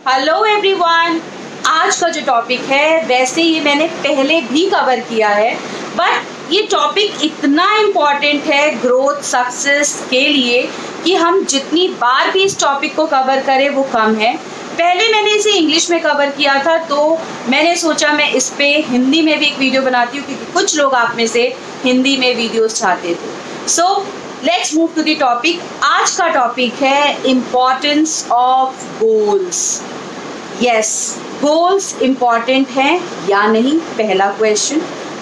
Hello everyone आज का जो टॉपिक है, वैसे ये मैंने पहले भी कवर किया है बट ये टॉपिक इतना इंपॉर्टेंट है ग्रोथ सक्सेस के लिए कि हम जितनी बार भी इस टॉपिक को कवर करें, वो कम है। पहले मैंने इसे इंग्लिश में कवर किया था तो मैंने सोचा मैं इस पर हिंदी में भी एक वीडियो बनाती हूँ, क्योंकि कुछ लोग आप में से हिंदी में वीडियोस चाहते थे। So let's move to the topic आज का टॉपिक है importance of goals yes goals important हैं या नहीं? पहला क्वेश्चन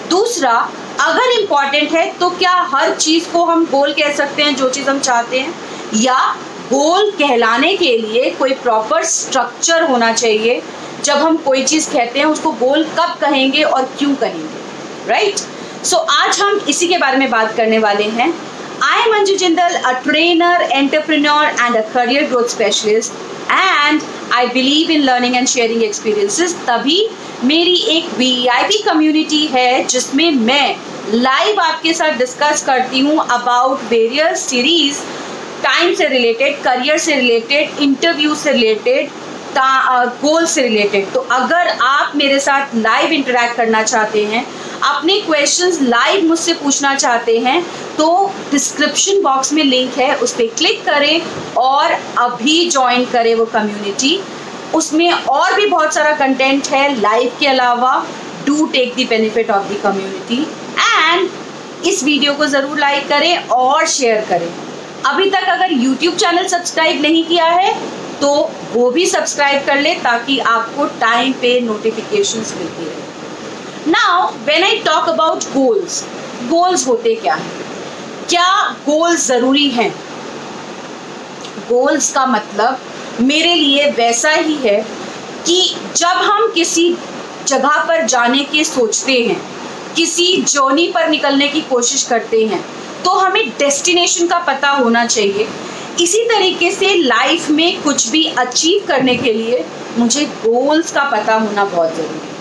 दूसरा अगर इंपॉर्टेंट है तो क्या हर चीज़ को हम गोल कह सकते हैं जो चीज़ हम चाहते हैं? या गोल कहलाने के लिए कोई प्रॉपर स्ट्रक्चर होना चाहिए? जब हम कोई चीज़ कहते हैं उसको गोल कब कहेंगे और क्यों कहेंगे? Right right? सो so, आज हम इसी के बारे में बात करने वाले हैं। I am Anju Jindal a trainer entrepreneur and a career growth specialist and I believe in learning and sharing experiences तभी मेरी एक वी कम्युनिटी है, जिसमें मैं लाइव आपके साथ डिस्कस करती हूँ अबाउट वेरियस सीरीज़ टाइम से रिलेटेड करियर से रिलेटेड इंटरव्यू से रिलेटेड गोल से रिलेटेड तो अगर आप मेरे साथ लाइव इंटरेक्ट करना चाहते हैं, अपने क्वेश्चंस लाइव मुझसे पूछना चाहते हैं तो डिस्क्रिप्शन बॉक्स में लिंक है, उस पर क्लिक करें और अभी ज्वाइन करें वो कम्युनिटी उसमें और भी बहुत सारा कंटेंट है लाइव के अलावा। Do take the benefit of the community and इस वीडियो को ज़रूर लाइक करें और शेयर करें। अभी तक अगर यूट्यूब चैनल सब्सक्राइब नहीं किया है तो वो भी सब्सक्राइब कर ले ताकि आपको टाइम पे नोटिफिकेशन मिलती रहे। Now when I talk about goals goals होते क्या हैं? क्या गोल्स ज़रूरी हैं? गोल्स का मतलब मेरे लिए वैसा ही है कि जब हम किसी जगह पर जाने की सोचते हैं, किसी जर्नी पर निकलने की कोशिश करते हैं तो हमें डेस्टिनेशन का पता होना चाहिए। इसी तरीके से लाइफ में कुछ भी अचीव करने के लिए मुझे गोल्स का पता होना बहुत ज़रूरी है।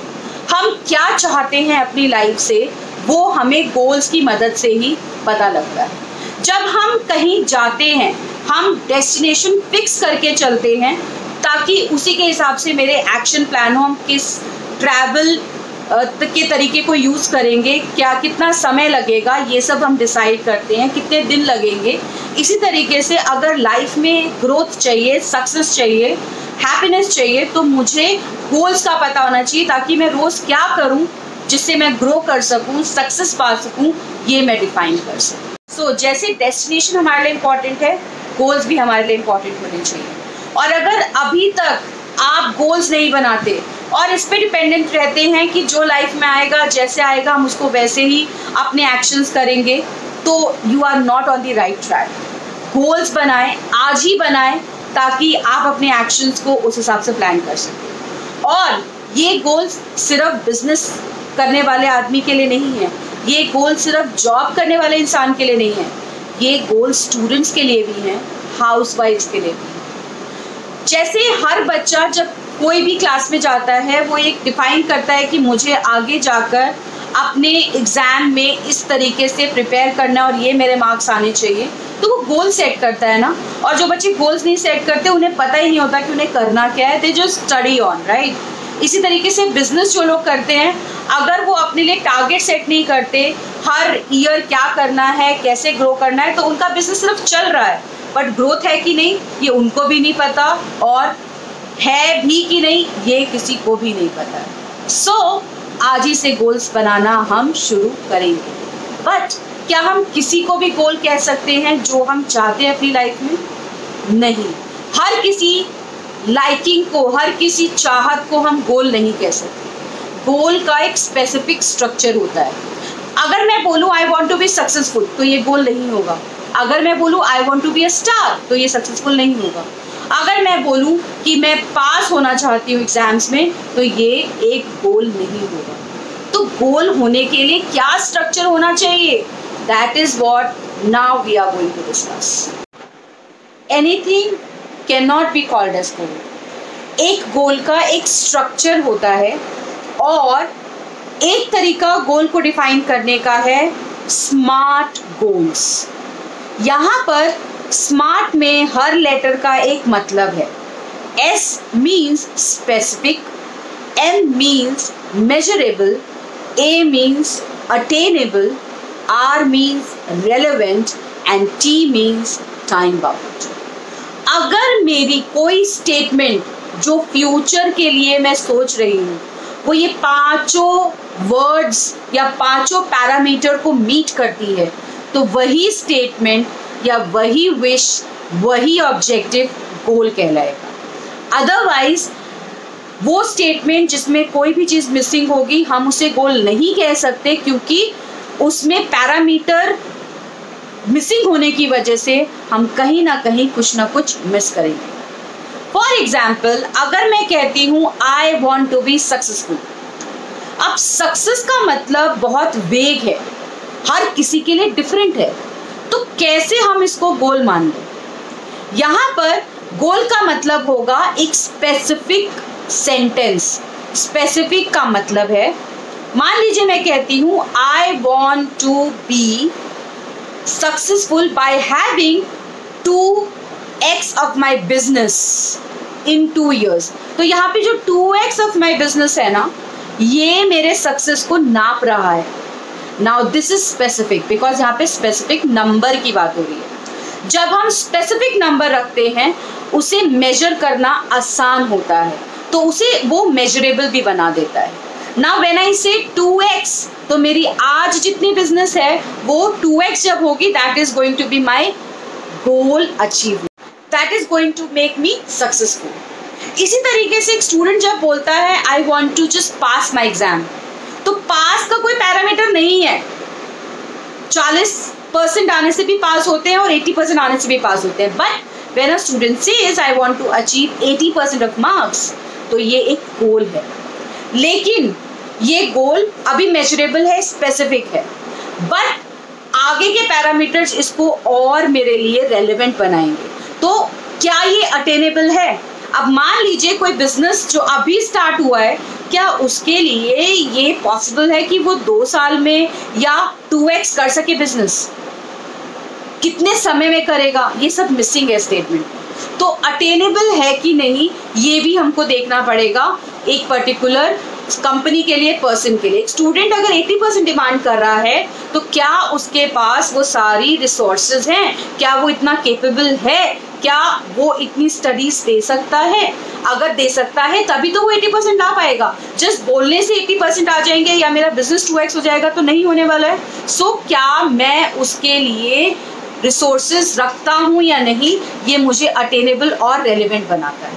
हम क्या चाहते हैं अपनी लाइफ से? वो हमें गोल्स की मदद से ही पता लगता है। जब हम कहीं जाते हैं, हम डेस्टिनेशन फिक्स करके चलते हैं, ताकि उसी के हिसाब से मेरे एक्शन प्लान हो, हम किस ट्रैवल के तरीके को यूज़ करेंगे, क्या कितना समय लगेगा, ये सब हम डिसाइड करते हैं, कितने दिन लगेंगे। इसी तरीके से अगर लाइफ में ग्रोथ चाहिए सक्सेस चाहिए हैप्पीनेस चाहिए तो मुझे गोल्स का पता होना चाहिए, ताकि मैं रोज़ क्या करूँ जिससे मैं ग्रो कर सकूँ सक्सेस पा सकूँ ये मैं डिफाइन कर सकूँ। सो so, जैसे डेस्टिनेशन हमारे लिए इंपॉर्टेंट है गोल्स भी हमारे लिए इंपॉर्टेंट होने चाहिए। और अगर अभी तक आप गोल्स नहीं बनाते और इस पर डिपेंडेंट रहते हैं कि जो लाइफ में आएगा जैसे आएगा हम उसको वैसे ही अपने एक्शंस करेंगे तो you are not on the right track goals बनाएँ आज ही बनाएँ ताकि आप अपने एक्शंस को उस हिसाब से प्लान कर सकें। और ये गोल्स सिर्फ़ बिज़नेस करने वाले आदमी के लिए नहीं है। ये गोल सिर्फ़ जॉब करने वाले इंसान के लिए नहीं है। ये गोल स्टूडेंट्स के लिए भी हैं हाउस के लिए भी जैसे हर बच्चा जब कोई भी क्लास में जाता है, वो एक डिफाइन करता है कि मुझे आगे जाकर अपने एग्ज़ाम में इस तरीके से प्रिपेयर करना और ये मेरे मार्क्स आने चाहिए। तो वो गोल सेट करता है ना? और जो बच्चे गोल्स नहीं सेट करते, उन्हें पता ही नहीं होता कि उन्हें करना क्या है। दे जो स्टडी ऑन राइट इसी तरीके से बिज़नेस जो लोग करते हैं अगर वो अपने लिए टारगेट सेट नहीं करते हर ईयर क्या करना है कैसे ग्रो करना है तो उनका बिज़नेस सिर्फ़ चल रहा है। बट ग्रोथ है कि नहीं ये उनको भी नहीं पता और है भी कि नहीं ये किसी को भी नहीं पता। सो so, आज ही से गोल्स बनाना हम शुरू करेंगे। बट क्या हम किसी को भी गोल कह सकते हैं जो हम चाहते हैं अपनी लाइफ में? नहीं। हर किसी लाइकिंग को, हर किसी चाहत को हम गोल नहीं कह सकते। गोल का एक स्पेसिफिक स्ट्रक्चर होता है। अगर मैं बोलूँ I want to be successful तो ये गोल नहीं होगा। अगर मैं बोलूँ I want to be a star तो ये सक्सेसफुल नहीं होगा। अगर मैं बोलूँ कि मैं पास होना चाहती हूँ एग्ज़ाम्स में तो ये एक गोल नहीं होगा। तो गोल होने के लिए क्या स्ट्रक्चर होना चाहिए? That is what now we are going to discuss anything can not be called as goal एक गोल का एक स्ट्रक्चर होता है और एक तरीका गोल को डिफाइन करने का है स्मार्ट गोल्स यहाँ पर स्मार्ट में हर लेटर का एक मतलब है. S means specific M means measurable A means attainable R means relevant and T means time bound मेरी कोई स्टेटमेंट जो फ्यूचर के लिए मैं सोच रही हूँ, वो ये पाँचों वर्ड्स या पाँचों पैरामीटर को मीट करती है। तो वही स्टेटमेंट या वही विश वही ऑब्जेक्टिव गोल कहलाएगा। अदरवाइज़ वो स्टेटमेंट जिसमें कोई भी चीज़ मिसिंग होगी, हम उसे गोल नहीं कह सकते क्योंकि उसमें पैरामीटर मिसिंग होने की वजह से हम कहीं ना कहीं कुछ ना कुछ मिस करेंगे। फॉर एग्ज़ाम्पल अगर मैं कहती हूँ I want to be successful अब सक्सेस का मतलब बहुत वेग है। हर किसी के लिए डिफरेंट है। तो कैसे हम इसको गोल मान लें यहाँ पर गोल का मतलब होगा एक स्पेसिफिक सेंटेंस स्पेसिफिक का मतलब है, मान लीजिए मैं कहती हूँ I want to be by having two X of my business in two years तो यहाँ पे जो two X of my business है ना, ये मेरे सक्सेस को नाप रहा है। Now this is specific because यहाँ पे स्पेसिफिक नंबर की बात हो रही है। जब हम स्पेसिफिक नंबर रखते हैं, उसे मेजर करना आसान होता है। तो उसे वो मेजरेबल भी बना देता है। नाउ व्हेन आई से 2x तो मेरी आज जितनी बिज़नेस है, वो 2x जब होगी that is going to be my goal achieve that is going to make me successful इसी तरीके से एक स्टूडेंट जब बोलता है I want to just pass my exam तो पास का कोई पैरामीटर नहीं है। चालीस परसेंट आने से भी पास होते हैं और एटी परसेंट आने से भी पास होते हैं। But when a student says I want to achieve eighty percent of marks तो ये एक गोल है। लेकिन ये गोल अभी मेजरेबल है स्पेसिफिक है। बट आगे के पैरामीटर्स इसको और मेरे लिए रेलिवेंट बनाएँगे। तो क्या ये अटेनेबल है? अब मान लीजिए कोई बिज़नेस जो अभी स्टार्ट हुआ है, क्या उसके लिए ये पॉसिबल है कि वो दो साल में या टू एक्स कर सके बिज़नेस कितने समय में करेगा? ये सब मिसिंग है स्टेटमेंट तो अटेनेबल है कि नहीं ये भी हमको देखना पड़ेगा एक पर्टिकुलर कंपनी के लिए पर्सन के लिए। स्टूडेंट अगर 80 परसेंट डिमांड कर रहा है तो क्या उसके पास वो सारी रिसोर्सेज हैं? क्या वो इतना केपेबल है? क्या वो इतनी स्टडीज़ दे सकता है? अगर दे सकता है तभी तो वो 80 परसेंट ला पाएगा। जस्ट बोलने से 80 परसेंट आ जाएँगे या मेरा बिज़नेस टू एक्स हो जाएगा तो नहीं होने वाला है। सो so, क्या मैं उसके लिए रिसोर्सेज रखता हूँ या नहीं, ये मुझे अटेनेबल और रेलिवेंट बनाता है।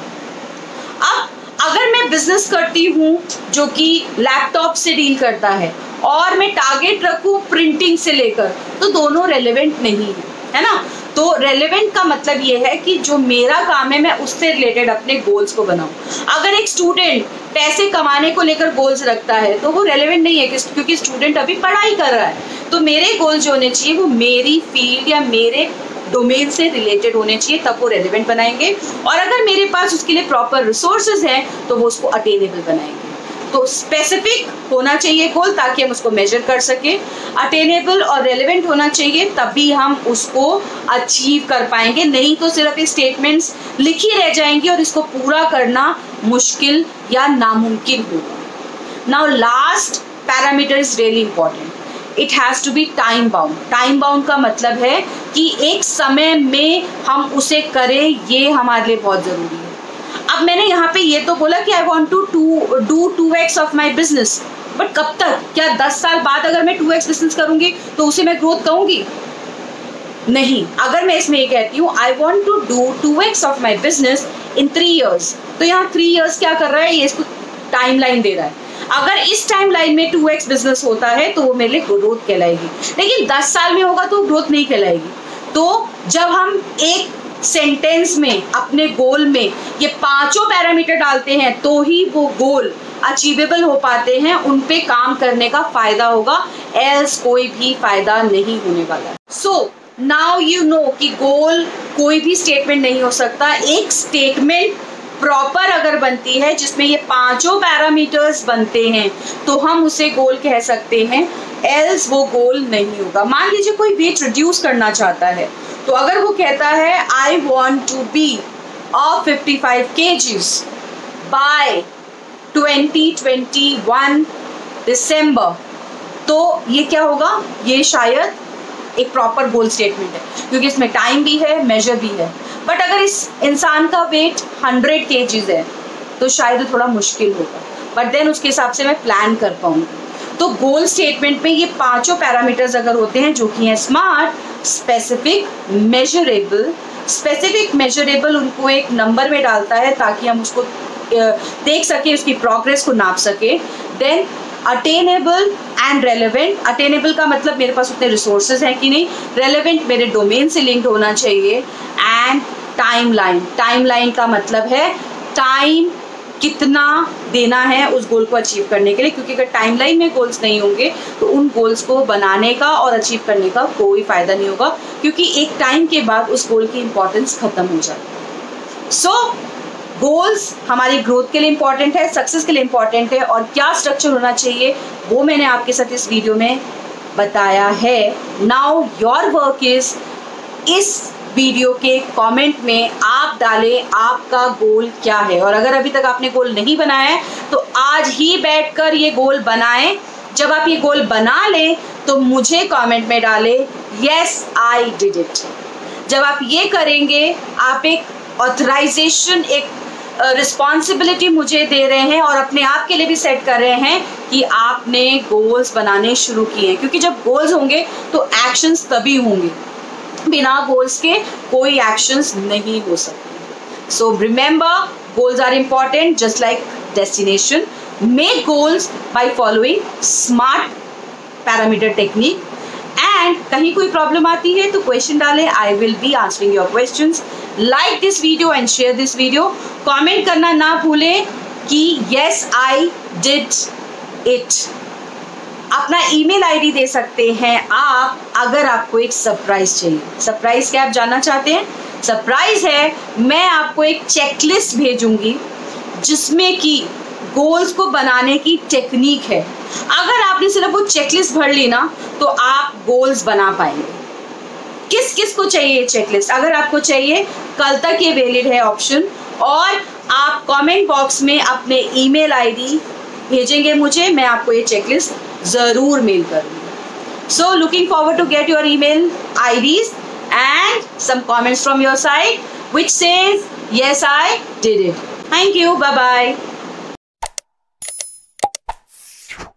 अब, अगर मैं बिज़नेस करती हूँ, जो कि लैपटॉप से डील करता है, और मैं टारगेट रखूँ प्रिंटिंग से लेकर तो दोनों रेलिवेंट नहीं है है ना? तो रेलिवेंट का मतलब ये है कि जो मेरा काम है, मैं उससे रिलेटेड अपने गोल्स को बनाऊँ। अगर एक स्टूडेंट पैसे कमाने को लेकर गोल्स रखता है तो वो रेलेवेंट नहीं है क्योंकि स्टूडेंट अभी पढ़ाई कर रहा है। तो मेरे गोल्स जो होने चाहिए, वो मेरी फ़ील्ड या मेरे डोमेन से रिलेटेड होने चाहिए, तब वो रेलिवेंट बनाएँगे। और अगर मेरे पास उसके लिए प्रॉपर रिसोर्सेज हैं तो वो उसको अटेनेबल बनाएँगे। तो स्पेसिफिक होना चाहिए गोल ताकि हम उसको मेजर कर सकें। अटेनेबल और रेलिवेंट होना चाहिए, तभी हम उसको अचीव कर पाएँगे। नहीं तो सिर्फ़ ये स्टेटमेंट्स लिखी रह जाएँगी और इसको पूरा करना मुश्किल या नामुमकिन होगा। Now last parameter is really important it has to be time bound time bound का मतलब है कि एक समय में हम उसे करें, ये हमारे लिए बहुत ज़रूरी है। अब मैंने यहाँ पे ये तो बोला कि I want to to do two X of my business but कब तक? क्या दस साल बाद अगर मैं टू एक्स बिज़नेस करूँगी तो उसे मैं ग्रोथ कहूँगी? नहीं. अगर मैं इसमें ये कहती हूँ I want to do two X of my business in three years तो यहाँ थ्री ईयर्स क्या कर रहा है? ये इसको टाइम लाइन दे रहा है. अगर इस टाइम लाइन में टू एक्स बिज़नेस होता है तो वो मेरे लिए ग्रोथ कहलाएगी. लेकिन दस साल में होगा तो ग्रोथ नहीं कहलाएगी. तो जब हम एक सेंटेंस में, अपने गोल में, ये पाँचों पैरामीटर डालते हैं तो ही वो गोल अचीवेबल हो पाते हैं, उन पे काम करने का फ़ायदा होगा एल्स कोई भी फ़ायदा नहीं होने वाला सो नाउ यू नो कि गोल कोई भी स्टेटमेंट नहीं हो सकता, एक स्टेटमेंट प्रॉपर अगर बनती है, जिसमें ये पाँचों पैरामीटर्स बनते हैं तो हम उसे गोल कह सकते हैं एल्स वो गोल नहीं होगा। मान लीजिए कोई वेट रिड्यूस करना चाहता है तो अगर वो कहता है I want to be of 55 kgs by 2021 दिसंबर तो ये क्या होगा? ये शायद एक प्रॉपर गोल स्टेटमेंट है, क्योंकि इसमें टाइम भी है मेजर भी है। बट अगर इस इंसान का वेट 100 केजीज है तो शायद थोड़ा मुश्किल होगा। बट देन उसके हिसाब से मैं प्लान कर पाऊँगी। तो गोल स्टेटमेंट में ये पाँचों पैरामीटर्स अगर होते हैं, जो कि हैं smart specific measurable specific measurable उनको एक नंबर में डालता है ताकि हम उसको देख सके, उसकी प्रोग्रेस को नाप सके। Then attainable and relevant attainable का मतलब मेरे पास उतने रिसोर्सेज हैं कि नहीं। रेलिवेंट मेरे डोमेन से लिंक्ड होना चाहिए। And time line time line का मतलब है टाइम कितना देना है उस गोल को अचीव करने के लिए? क्योंकि अगर टाइमलाइन में गोल्स नहीं होंगे तो उन गोल्स को बनाने का और अचीव करने का कोई फ़ायदा नहीं होगा, क्योंकि एक टाइम के बाद उस गोल की इंपॉर्टेंस खत्म हो जाए सो गोल्स हमारी ग्रोथ के लिए इंपॉर्टेंट है सक्सेस के लिए इंपॉर्टेंट है, और क्या स्ट्रक्चर होना चाहिए, वो मैंने आपके साथ इस वीडियो में बताया है। नाउ योर वर्क इज़ इस वीडियो के कमेंट में आप डालें आपका गोल क्या है। और अगर अभी तक आपने गोल नहीं बनाया है तो आज ही बैठकर ये गोल बनाएँ। जब आप ये गोल बना लें तो मुझे कमेंट में डालें यस आई डिड इट जब आप ये करेंगे, आप एक ऑथराइजेशन एक रिस्पॉन्सिबिलिटी मुझे दे रहे हैं और अपने आप के लिए भी सेट कर रहे हैं कि आपने गोल्स बनाने शुरू किए क्योंकि जब गोल्स होंगे तो एक्शंस तभी होंगे। बिना गोल्स के कोई एक्शंस नहीं हो सकते। So remember goals are important just like destination make goals by following smart parameter technique and कहीं कोई प्रॉब्लम आती है तो क्वेश्चन डालें. I will be answering your question like this video and share this video comment करना ना भूलें कि येस आई डिड इट अपना ईमेल आईडी दे सकते हैं। आप, अगर आपको एक सरप्राइज़ चाहिए। सरप्राइज़ क्या आप जानना चाहते हैं? सरप्राइज़ है, मैं आपको एक चेकलिस्ट भेजूँगी, जिसमें कि गोल्स को बनाने की टेक्निक है। अगर आपने सिर्फ़ वो चेकलिस्ट भर ली ना तो आप गोल्स बना पाएँगे। किस किस को चाहिए चेकलिस्ट अगर आपको चाहिए, कल तक ये वैलिड है ऑप्शन और आप कमेंट बॉक्स में अपने ईमेल आईडी भेजेंगे मुझे, मैं आपको ये चेकलिस्ट ज़रूर मेल करूँगी so looking forward to get your email IDs and some comments from your side which says yes I did it. Thank you. Bye bye.